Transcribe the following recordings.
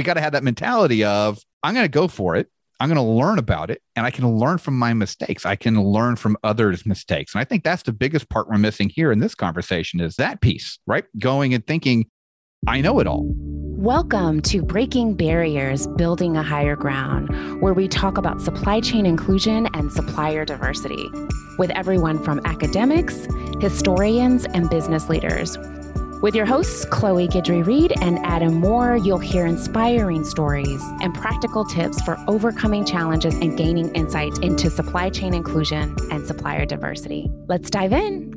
we got to have that mentality of I'm going to go for it. I'm going to learn about it and I can learn from my mistakes. I can learn from others' mistakes. And I think that's the biggest part we're missing here in this conversation is that piece, right? Going and thinking, I know it all. Welcome to Breaking Barriers, Building a Higher Ground, where we talk about supply chain inclusion and supplier diversity with everyone from academics, historians, and business leaders. With your hosts, Chloe Guidry Reed and Adam Moore, you'll hear inspiring stories and practical tips for overcoming challenges and gaining insight into supply chain inclusion and supplier diversity. Let's dive in.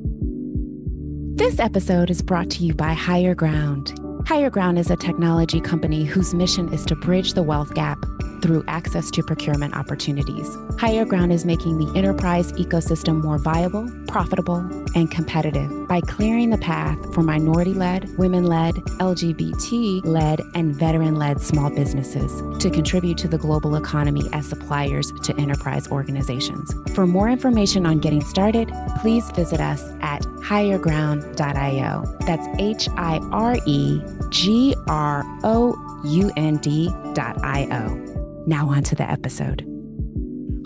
This episode is brought to you by HireGround. Higher Ground is a technology company whose mission is to bridge the wealth gap through access to procurement opportunities. HireGround is making the enterprise ecosystem more viable, profitable, and competitive by clearing the path for minority led, women led, LGBT led, and veteran led small businesses to contribute to the global economy as suppliers to enterprise organizations. For more information on getting started, please visit us at hireground.io. That's H I R E G R O U N D.io. Now, on to the episode.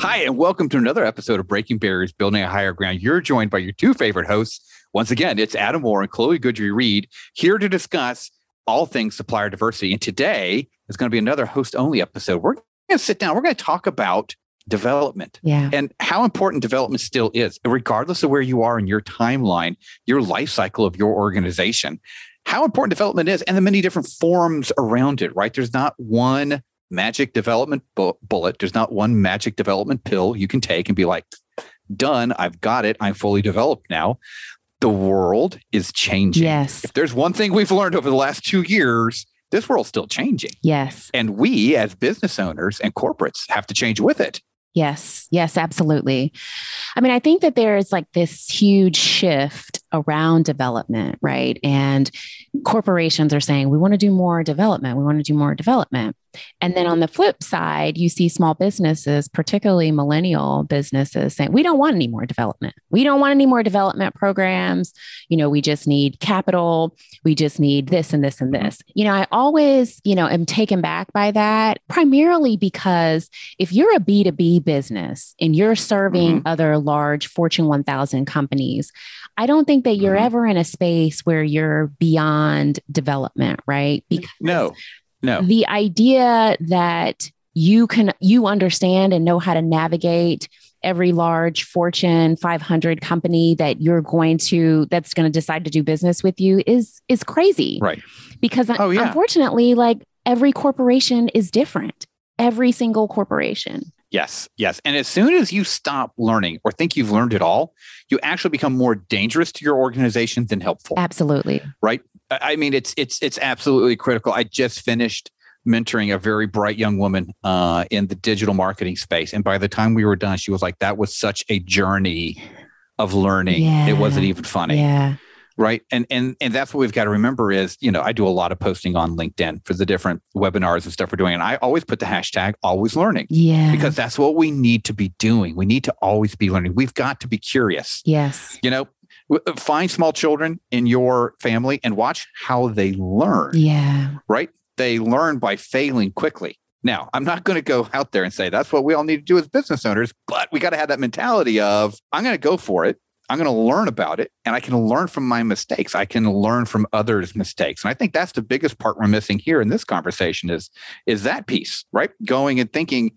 Hi, and welcome to another episode of Breaking Barriers, Building a Higher Ground. You're joined by your two favorite hosts. Once again, it's Adam Moore and Chloe Guidry Reed here to discuss all things supplier diversity. And today is going to be another host only episode. We're going to sit down, we're going to talk about development Yeah. and how important development still is, regardless of where you are in your timeline, your life cycle of your organization, how important development is, and the many different forms around it, right? There's not one magic development bu- bullet, there's not one magic development pill you can take and be like, done, I've got it, I'm fully developed now. The world is changing. Yes. If there's one thing we've learned over the last two years, this world's still changing. Yes. And we, as business owners and corporates, have to change with it. Yes. Yes, absolutely. I mean, I think that there is like this huge shift around development, right? And corporations are saying, we want to do more development. We want to do more development. And then on the flip side, you see small businesses, particularly millennial businesses, saying, we don't want any more development. We don't want any more development programs. You know, we just need capital. We just need this and this and this. You know, I always, you know, am taken back by that primarily because if you're a B2B business and you're serving other large Fortune 1000 companies, I don't think that you're Mhm. ever in a space where you're beyond development, right? Because No, no. the idea that you can you understand and know how to navigate every large fortune 500 company that you're going to that's going to decide to do business with you is is crazy Right. because Oh, yeah. unfortunately like every corporation is different every single corporation Yes, yes. And as soon as you stop learning or think you've learned it all, you actually become more dangerous to your organization than helpful. absolutely right? I mean, it's it's it's absolutely critical. I just finished mentoring a very bright young woman uh, in the digital marketing space, and by the time we were done, she was like, "That was such a journey of learning. It wasn't even funny." yeah. Right? And and and that's what we've got to remember is you know i do a lot of posting on linkedin for the different webinars and stuff we're doing. And i always put the hashtag always learning yeah. because that's what we need to be doing. We need to always be learning. We've got to be curious. Yes. You know Uh, find small children in your family and watch how they learn. Yeah. Right? They learn by failing quickly. Now i'm not going to go out there and say that's what we all need to do as business owners but we got to have that mentality of i'm going to go for it. I'm going to learn about it and i can learn from my mistakes. I can learn from others mistakes. And i think that's the biggest part we're missing here in this conversation is is that piece right? Going and thinking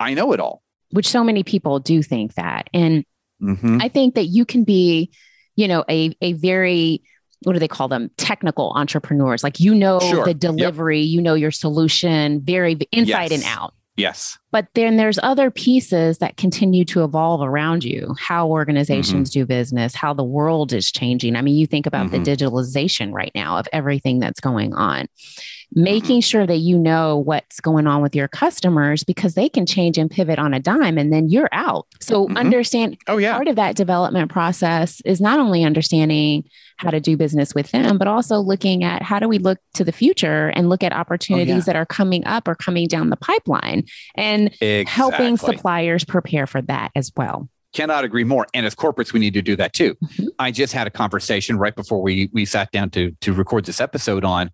i know it all. Which so many people do think that. And Mhm. I think that you can be, you know, a a very what do they call them? Technical entrepreneurs. Like you know Sure. the Yep. delivery, you know your solution, very inside and out. yes But then there's other pieces that continue to evolve around you, how organizations Mm-hmm. do business, how the world is changing. I mean, you think about Mhm. the digitalization right now of everything that's going on. Mm-hmm. Making sure that you know what's going on with your customers because they can change and pivot on a dime and then you're out. So Mhm. understand oh yeah part of that development process is not only understanding how to do business with them, but also looking at how do we look to the future and look at opportunities that are coming up or coming down the pipeline and helping Exactly. suppliers prepare for that as well. cannot agree more and as corporates we need to do that too Mhm. i just had a conversation right before we we sat down to to record this episode on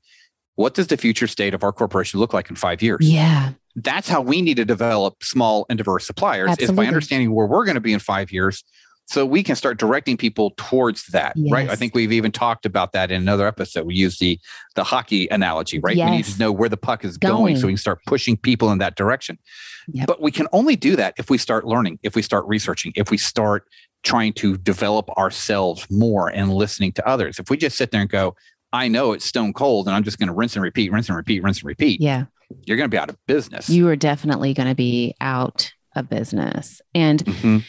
what does the future state of our corporation look like in five years? Yeah. That's how we need to develop small and diverse suppliers Absolutely. is by understanding where we're going to be in five years so we can start directing people towards that right? I think we've even talked about that in another episode. We use the the hockey analogy right? We need to know where the puck is going, so we can start pushing people in that direction. Yep. but we can only do that if we start learning if we start researching if we start trying to develop ourselves more and listening to others. If we just sit there and go i know it's stone cold and i'm just going to rinse and repeat rinse and repeat rinse and repeat Yeah. you're going to be out of business. You are definitely going to be out of business. And Mhm.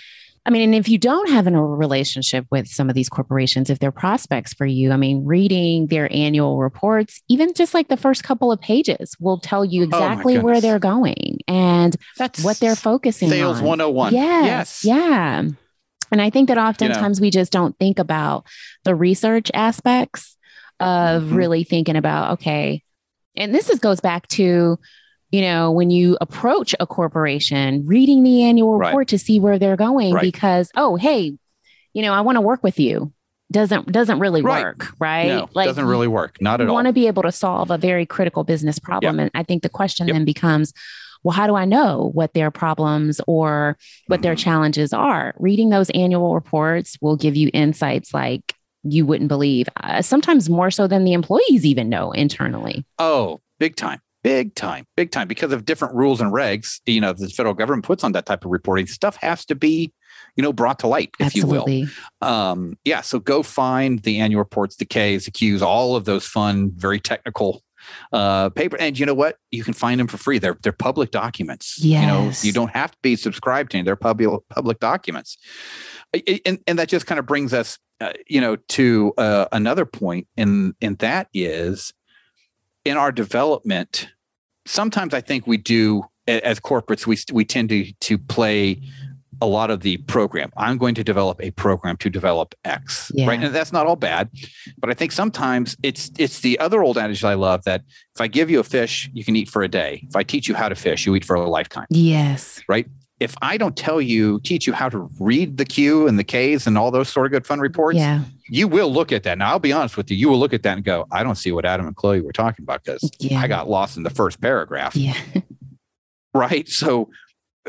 I mean, and if you don't have a relationship with some of these corporations, if they're prospects for you, I mean, reading their annual reports, even just like the first couple of pages, will tell you Oh exactly where they're going and that's what they're focusing on. sales on. 101 Yes, Yeah. And I think that oftentimes we just don't think about the research aspects of Mhm. really thinking about, okay, and this is goes back to, you know, when you approach a corporation, reading the annual Right. report to see where they're going Right. because, oh, hey, you know, I want to work with you. Doesn't doesn't really Right. work, right? no doesn't really work not at all. you want to be able to solve a very critical business problem. And I think the question then becomes, well, how do I know what their problems or what their Mhm. challenges are? Reading those annual reports will give you insights like you wouldn't believe, uh, sometimes more so than the employees even know internally. Oh, big time. Big time. Big time. Because of different rules and regs, you know, the federal government puts on that type of reporting. Stuff has to be, you know, brought to light, if you will. Um, yeah. So go find the annual reports, the Ks, the Qs, all of those fun, very technical uh paper. And you know what? You can find them for free. They're they're public documents. Yes. You know, you don't have to be subscribed to them. They're public public documents. And and that just kind of brings us uh, you know, to uh, another point, and and that is in our development. Sometimes I think we do as corporates, we we tend to to play a lot of the program. I'm going to develop a program to develop X, Yeah. right? And that's not all bad, but I think sometimes it's it's the other old adage I love that if I give you a fish, you can eat for a day. If I teach you how to fish, you eat for a lifetime Yes. If I don't tell you, teach you how to read the Q and the Ks and all those sort of good fun reports, Yeah. you will look at that. Now, I'll be honest with you, you will look at that and go, I don't see what Adam and Chloe were talking about because Yeah. I got lost in the first paragraph. Yeah. Right. So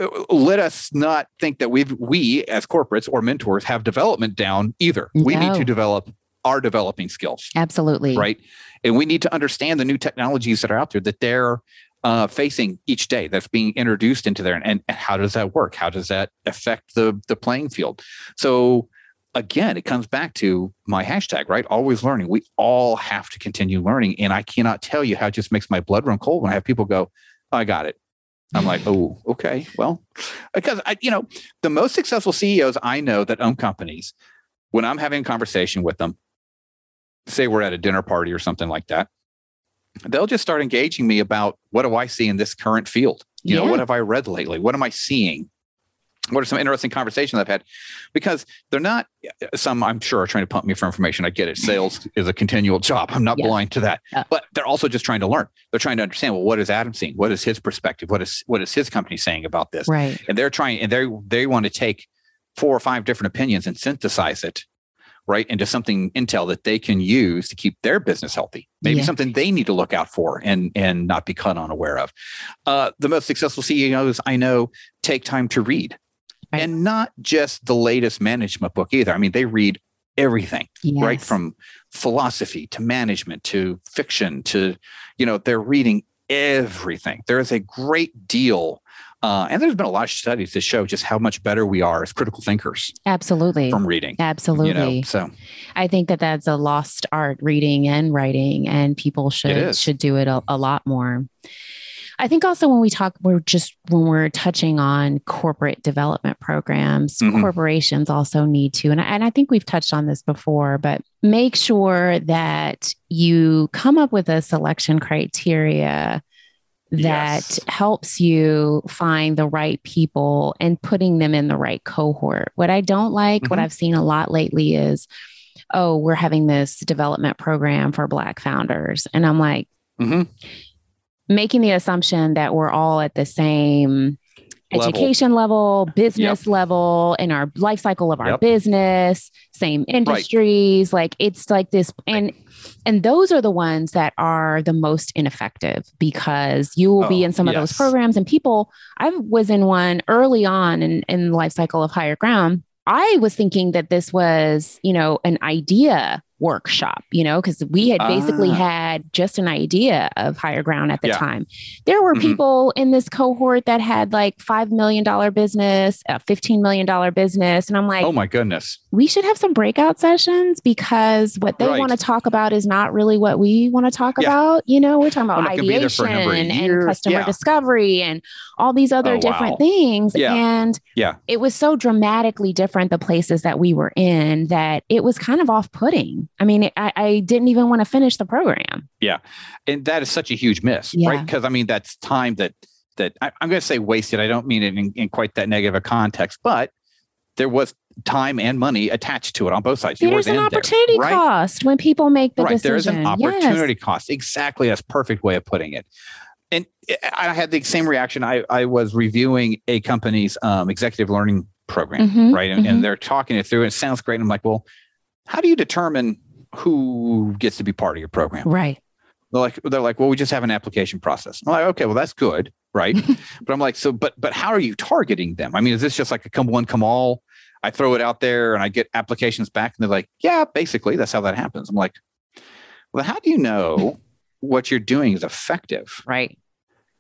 uh, let us not think that we've, we as corporates or mentors have development down either. We need to develop our developing skills Absolutely. right? And we need to understand the new technologies that are out there that they're uh, facing each day that's being introduced into there, and, and how does that work? How does that affect the the playing field? So again, it comes back to my hashtag, right? Always learning. We all have to continue learning, and I cannot tell you how it just makes my blood run cold when I have people go, oh, "I got it." I'm like, oh, okay. Well, because I, you know, the most successful CEOs I know that own companies, when I'm having a conversation with them, say we're at a dinner party or something like that, they'll just start engaging me about what do I see in this current field? You know, what have I read lately? What am I seeing? What are some interesting conversations I've had? Because they're not some, I'm sure, are trying to pump me for information. I get it. Sales is a continual job. I'm not Yeah. blind to that. Yeah. But they're also just trying to learn. They're trying to understand, well, what is Adam seeing? What is his perspective? What is what is his company saying about this? Right. and they're trying and they they want to take four or five different opinions and synthesize it right into something intel that they can use to keep their business healthy. Maybe Yeah. something they need to look out for and and not be caught unaware of. Uh, the most successful ceos i know take time to read. Right. and not just the latest management book either. I mean they read everything right? From philosophy to management to fiction to you know they're reading everything. There is a great deal uh, and there's been a lot of studies to show just how much better we are as critical thinkers Absolutely. from reading Absolutely. you know so I think that that's a lost art, reading and writing, and people should should do it a, a lot more. I think also when we talk, we're just when we're touching on corporate development programs, Mhm. corporations also need to, and I, and I think we've touched on this before, but make sure that you come up with a selection criteria that Yes. helps you find the right people and putting them in the right cohort. What I don't like, what Mhm. I've seen a lot lately is, oh, we're having this development program for Black founders. And I'm like, Mhm. making the assumption that we're all at the same education level, business level, in our life cycle of our Yep. business, same industries. Like it's like this, and and those are the ones that are the most ineffective because you will be Oh, in some of those programs and people. I was in one early on in in the life cycle of HireGround. I was thinking that this was, you know, an idea workshop, you know, because we had basically Ah. had just an idea of HireGround at the Yeah. time. There were Mhm. people in this cohort that had like $5 million business, a $15 million business. And I'm like, oh my goodness. we should have some breakout sessions because what they Right. want to talk about is not really what we want to talk Yeah. about. You know, we're talking about Well, it could be there for ideation a number of and customer Yeah. discovery and all these other Oh, different wow. things. And Yeah. it was so dramatically different, the places that we were in, that it was kind of off putting. I mean, I, I didn't even want to finish the program. Yeah. And that is such a huge miss, Yeah. right? Because I mean, that's time that that I, I'm going to say wasted. I don't mean it in, in quite that negative a context, but there was time and money attached to it on both sides. There's an in there, opportunity right? cost when people make the right. decision. There is an Yes. opportunity cost. Exactly. That's a perfect way of putting it. And I I had the same reaction. I, I was reviewing a company's um, executive learning program, Mhm, right? And, mhm. and they're talking it through. And it sounds great. And I'm like, well, how do you determine who gets to be part of your program? Right. They're like, they're like, well, we just have an application process. I'm like, okay, well, that's good, right? but I'm like, so, but, but how are you targeting them? I mean, is this just like a come one, come all? I throw it out there and I get applications back, and they're like, yeah, basically, that's how that happens. I'm like, well, how do you know what you're doing is effective, Right.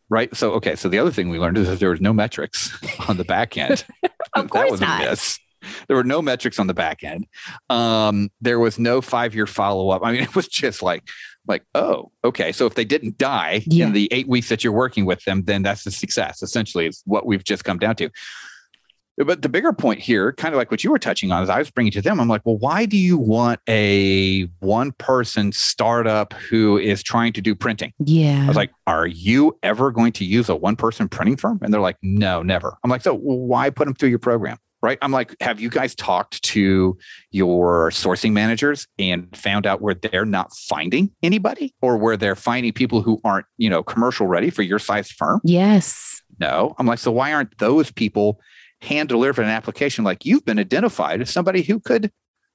right? So, okay, so the other thing we learned is that there was no metrics on the back end. Of that course was not. a miss. There were no metrics on the back end. Um, there was no five year follow up. I mean, it was just like, like, oh, okay. So if they didn't die Yeah. in the eight weeks that you're working with them, then that's a success. Essentially, is what we've just come down to. But the bigger point here, kind of like what you were touching on, is I was bringing to them. I'm like, well, why do you want a one person startup who is trying to do printing? Yeah. I was like, are you ever going to use a one person printing firm? And they're like, no, never. I'm like, so why put them through your program? Right. I'm like, have you guys talked to your sourcing managers and found out where they're not finding anybody or where they're finding people who aren't, you know, commercial ready for your size firm? yes. No. I'm like, so why aren't those people hand delivered an application like you've been identified as somebody who could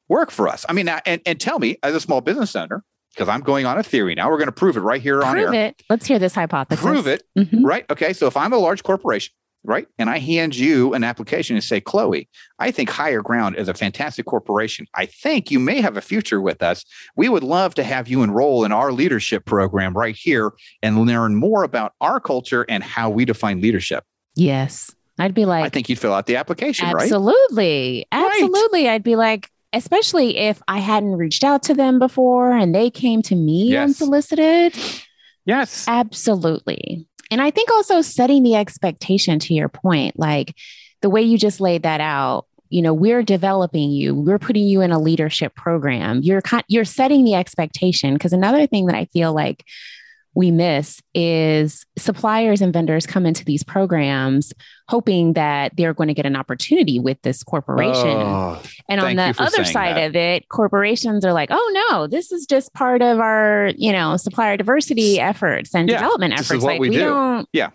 work for us? I mean, and, and tell me as a small business owner, because I'm going on a theory now, we're going to prove it right here on air. Prove it. Let's hear this hypothesis. Prove it Mhm. right? Okay. So if I'm a large corporation, right, and I hand you an application and say, Chloe, I think HireGround is a fantastic corporation. I think you may have a future with us. We would love to have you enroll in our leadership program right here and learn more about our culture and how we define leadership. Yes. I'd be like, I think you'd fill out the application, right? Absolutely. Right. Absolutely. I'd be like, especially if I hadn't reached out to them before and they came to me Yes. unsolicited. Yes. Absolutely. And I think also setting the expectation to your point, like the way you just laid that out, you know, we're developing you, we're putting you in a leadership program. You're you're setting the expectation because another thing that I feel like we miss is suppliers and vendors come into these programs hoping that they're going to get an opportunity with this corporation. Oh, And on the other side that. of it, corporations are like, oh no, this is just part of our, you know, supplier diversity efforts and Yeah, development this is efforts. what like we do. don't, Yeah.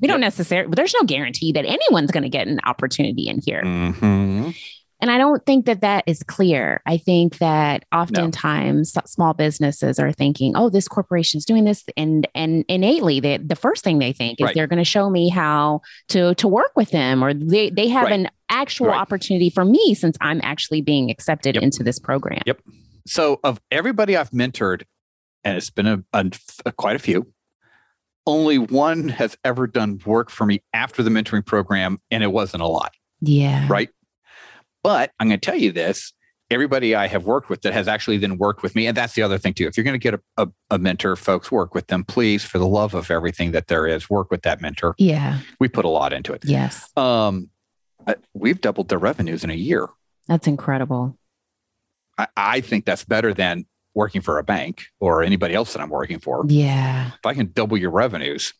we don't necessarily, there's no guarantee that anyone's going to get an opportunity in here. mhm. And I don't think that that is clear. I think that oftentimes s- small businesses are thinking, "Oh, this corporation's doing this," and and innately, they, the first thing they think is Right. they're going to show me how to to work with them, or they they have Right. an actual Right. opportunity for me since I'm actually being accepted Yep. into this program. Yep. So, of everybody I've mentored, and it's been a, a- quite a few, only one has ever done work for me after the mentoring program, and it wasn't a lot, Yeah. right? But I'm going to tell you this everybody I have worked with that has actually then worked with me, and that's the other thing too. If you're going to get a, a, a mentor, folks, work with them, please, for the love of everything that there is, work with that mentor. Yeah. We put a lot into it. Yes. Um, we've doubled their revenues in a year. That's incredible. I, I think that's better than working for a bank or anybody else that I'm working for. Yeah. If I can double your revenues,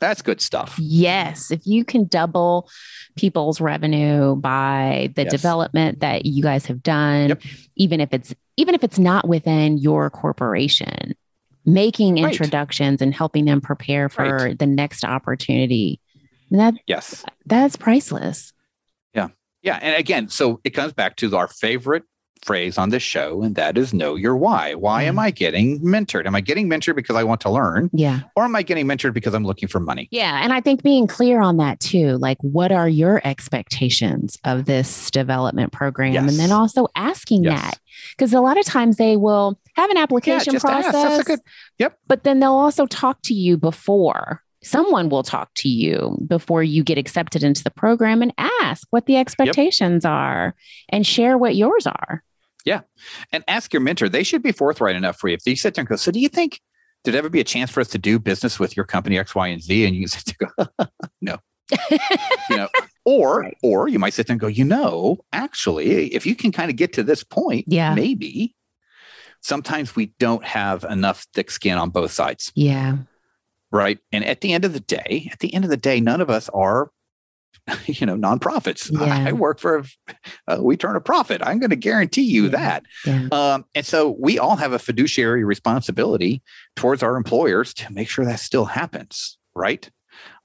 that's good stuff. Yes. If you can double people's revenue by the Yes. development that you guys have done, Yep. even if it's even if it's not within your corporation, making Right. introductions and helping them prepare for Right. the next opportunity. That Yes. that's priceless. Yeah. Yeah. And again, so it comes back to our favorite phrase on this show, and that is know your why. Why am mm. I getting mentored? Am I getting mentored because I want to learn, Yeah. or am I getting mentored because I'm looking for money? Yeah. And I think being clear on that too, like what are your expectations of this development program? And then also asking Yes. that. Because a lot of times they will have an application just ask. process. That's a good- yep. But then they'll also talk to you before. Someone will talk to you before you get accepted into the program and ask what the expectations are and share what yours are. And ask your mentor. They should be forthright enough for you. If they sit there and go, So do you think there'd ever be a chance for us to do business with your company X, Y, and Z? And you can sit there and go, No. you know, or Right. or you might sit there and go, you know, actually, if you can kind of get to this point, Yeah. maybe. Sometimes we don't have enough thick skin on both sides. Yeah. right and at the end of the day at the end of the day none of us are you know nonprofits Yeah. i work for uh, we turn a profit i'm going to guarantee you Yeah. that Yeah. um, and so we all have a fiduciary responsibility towards our employers to make sure that still happens right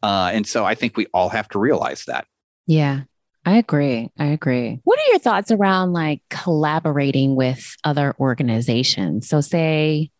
uh, and so i think we all have to realize that Yeah, I agree. I agree. What are your thoughts around like collaborating with other organizations? So, say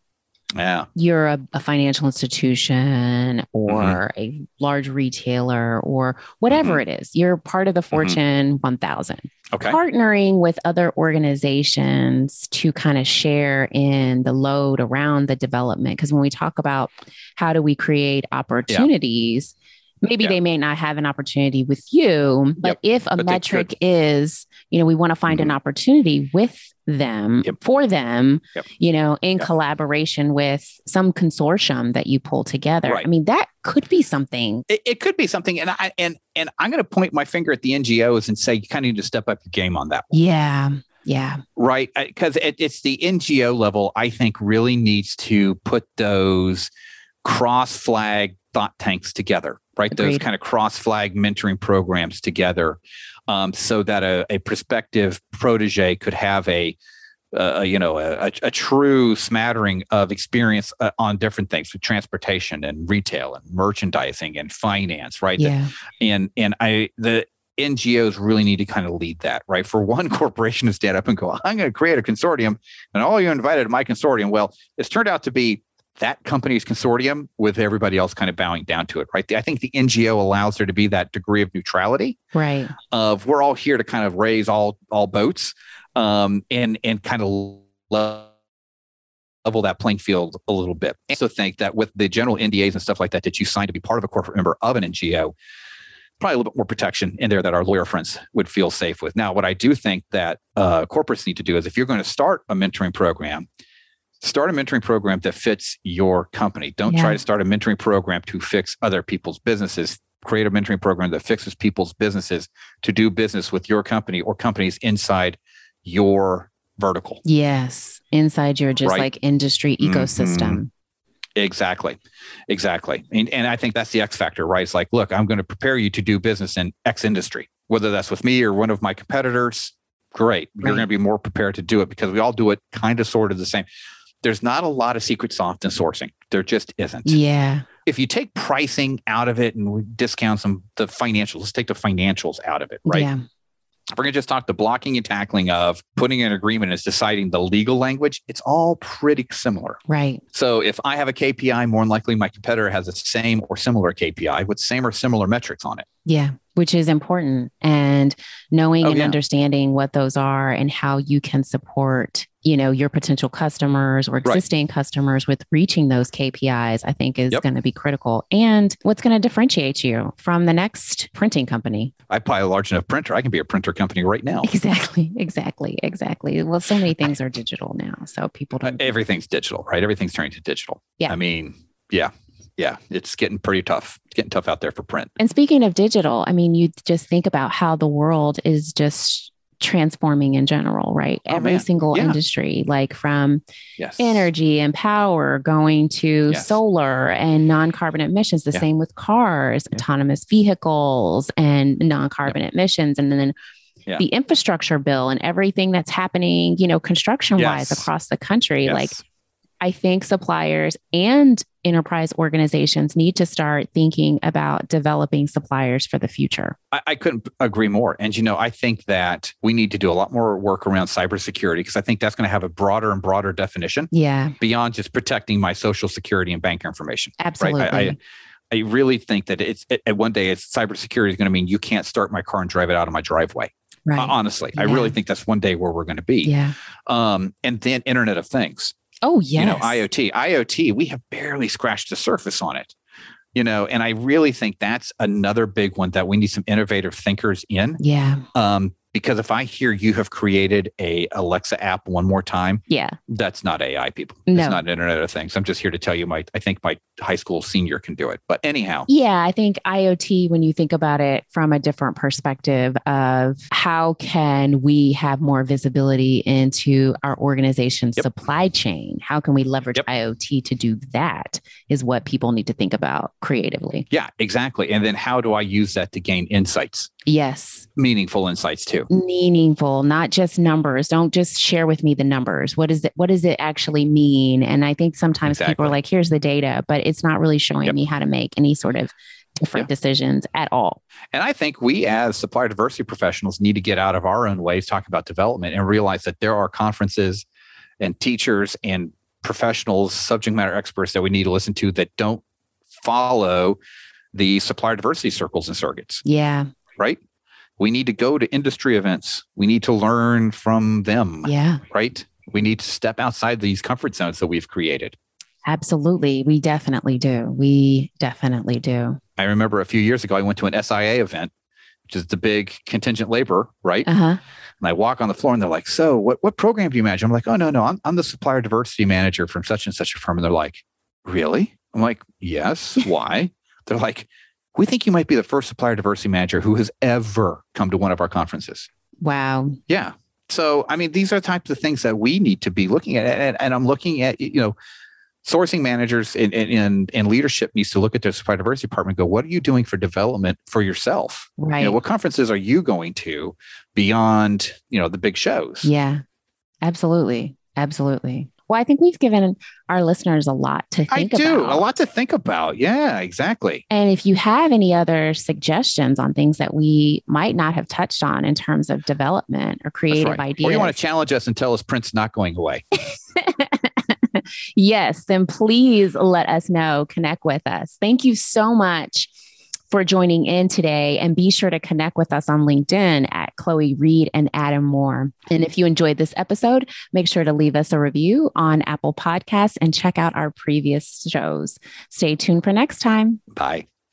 yeah you're a, a financial institution or Mm-hmm. a large retailer or whatever it is, you're part of the Fortune 1000. okay Partnering with other organizations to kind of share in the load around the development. Because when we talk about how do we create opportunities, maybe Yeah. they may not have an opportunity with you, but if a but metric is, you know, we want to find an mm-hmm. opportunity with them Yep. for them, Yep. you know, in Yep. collaboration with some consortium that you pull together. Right. I mean, that could be something. it, it could be something and i and and i'm going to point my finger at the ngos and say you kind of need to step up your game on that one. Yeah. Yeah. Right. Because it, it's the NGO level, I think, really needs to put those cross flag thought tanks together, right? Those kind of cross flag mentoring programs together um, so that a, a prospective protege could have a, uh, you know, a, a, a true smattering of experience uh, on different things, with transportation and retail and merchandising and finance, right? Yeah. and and I the NGOs really need to kind of lead that, right? For one corporation to stand up and go, I'm going to create a consortium, and all you invited to my consortium. Well, it's turned out to be that company's consortium with everybody else kind of bowing down to it, right? I think the NGO allows there to be that degree of neutrality Right. of we're all here to kind of raise all all boats, um, and and kind of level that playing field a little bit. I also think that with the general NDAs and stuff like that that you sign to be part of a corporate member of an NGO, probably a little bit more protection in there that our lawyer friends would feel safe with. Now, what I do think that uh, corporates need to do is if you're going to start a mentoring program, start a mentoring program that fits your company. Don't Yeah. try to start a mentoring program to fix other people's businesses. Create a mentoring program that fixes people's businesses to do business with your company or companies inside your vertical. Yes. Inside your just Right. like industry Mhm. ecosystem. Exactly. Exactly. And, and I think that's the X factor, right? It's like, look, I'm going to prepare you to do business in X industry, whether that's with me or one of my competitors. Great. You're going to be more prepared to do it because we all do it kind of sort of the same. There's not a lot of secret sauce in sourcing. There just isn't. Yeah. If you take pricing out of it and we discount some the financials, let's take the financials out of it, right? Yeah. We're going to just talk the blocking and tackling of putting an agreement is deciding the legal language. It's all pretty similar. Right. So if I have a KPI, more than likely my competitor has the same or similar KPI with same or similar metrics on it. Yeah. Which is important. And knowing Oh, and yeah. understanding what those are and how you can support, you know, your potential customers or existing customers with reaching those KPIs, I think is Yep. going to be critical. And what's going to differentiate you from the next printing company. I buy a large enough printer. I can be a printer company right now. Exactly. Exactly. Exactly. Well, so many things are digital now. So people Uh, don't. Everything's digital, right? Everything's turning to digital. Yeah. I mean, yeah, yeah. It's getting pretty tough. It's getting tough out there for print. And speaking of digital, I mean, you just think about how the world is just transforming in general, right? Oh, Every man. single Yeah. industry, like from Yes. energy and power going to Yes. solar and non-carbon emissions the Yeah. same with cars Yeah. autonomous vehicles and non-carbon emissions and then Yeah. the infrastructure bill and everything that's happening you know construction wise Yes. across the country Yes. like I think suppliers and enterprise organizations need to start thinking about developing suppliers for the future. I, I, couldn't agree more. And, you know, I think that we need to do a lot more work around cybersecurity because I think that's going to have a broader and broader definition. Yeah. Beyond just protecting my social security and bank information. Absolutely. Right? I, I, I really think that it's at one day it's cybersecurity is going to mean you can't start my car and drive it out of my driveway. Right. Honestly, yeah. I really think that's one day where we're going to be. Yeah. Um, and then Internet of Things. Oh, yeah. You know, IoT. IoT, we have barely scratched the surface on it. You know, and I really think that's another big one that we need some innovative thinkers in. Yeah. Um, because if I hear you have created a Alexa app one more time, yeah, that's not AI people. No. It's not Internet of Things. I'm just here to tell you my I think my high school senior can do it. But anyhow. Yeah, I think IoT when you think about it from a different perspective of how can we have more visibility into our organization's yep. supply chain? How can we leverage yep. IoT to do that is what people need to think about creatively. Yeah, exactly. And then how do I use that to gain insights? Yes. Meaningful insights too. Meaningful, not just numbers. Don't just share with me the numbers. What is it? What does it actually mean? And I think sometimes exactly. people are like, here's the data, but it's not really showing yep. me how to make any sort of different decisions at all. And I think we as supplier diversity professionals need to get out of our own ways, talk about development and realize that there are conferences and teachers and professionals, subject matter experts that we need to listen to that don't follow the supplier diversity circles and circuits. Yeah right? We need to go to industry events. We need to learn from them. Yeah. Right? We need to step outside these comfort zones that we've created. Absolutely. We definitely do. We definitely do. I remember a few years ago, I went to an SIA event, which is the big contingent labor, right? Uh-huh. And I walk on the floor and they're like, So, what, what program do you manage? I'm like, Oh, no, no, I'm, I'm the supplier diversity manager from such and such a firm. And they're like, Really? I'm like, Yes. Why? they're like, we think you might be the first supplier diversity manager who has ever come to one of our conferences. Wow. Yeah. So, I mean, these are types of things that we need to be looking at. And, and I'm looking at, you know, sourcing managers and, and, and leadership needs to look at their supplier diversity department go, what are you doing for development for yourself? Right. You know, what conferences are you going to beyond, you know, the big shows? Yeah, absolutely. Absolutely. Well, I think we've given our listeners a lot to think I do, about. a lot to think about. Yeah, exactly. And if you have any other suggestions on things that we might not have touched on in terms of development or creative right. ideas, or you want to challenge us and tell us Print's not going away. yes, then please let us know. Connect with us. Thank you so much for joining in today. And be sure to connect with us on LinkedIn at Chloe Reed and Adam Moore. And if you enjoyed this episode, make sure to leave us a review on Apple Podcasts and check out our previous shows. Stay tuned for next time. Bye.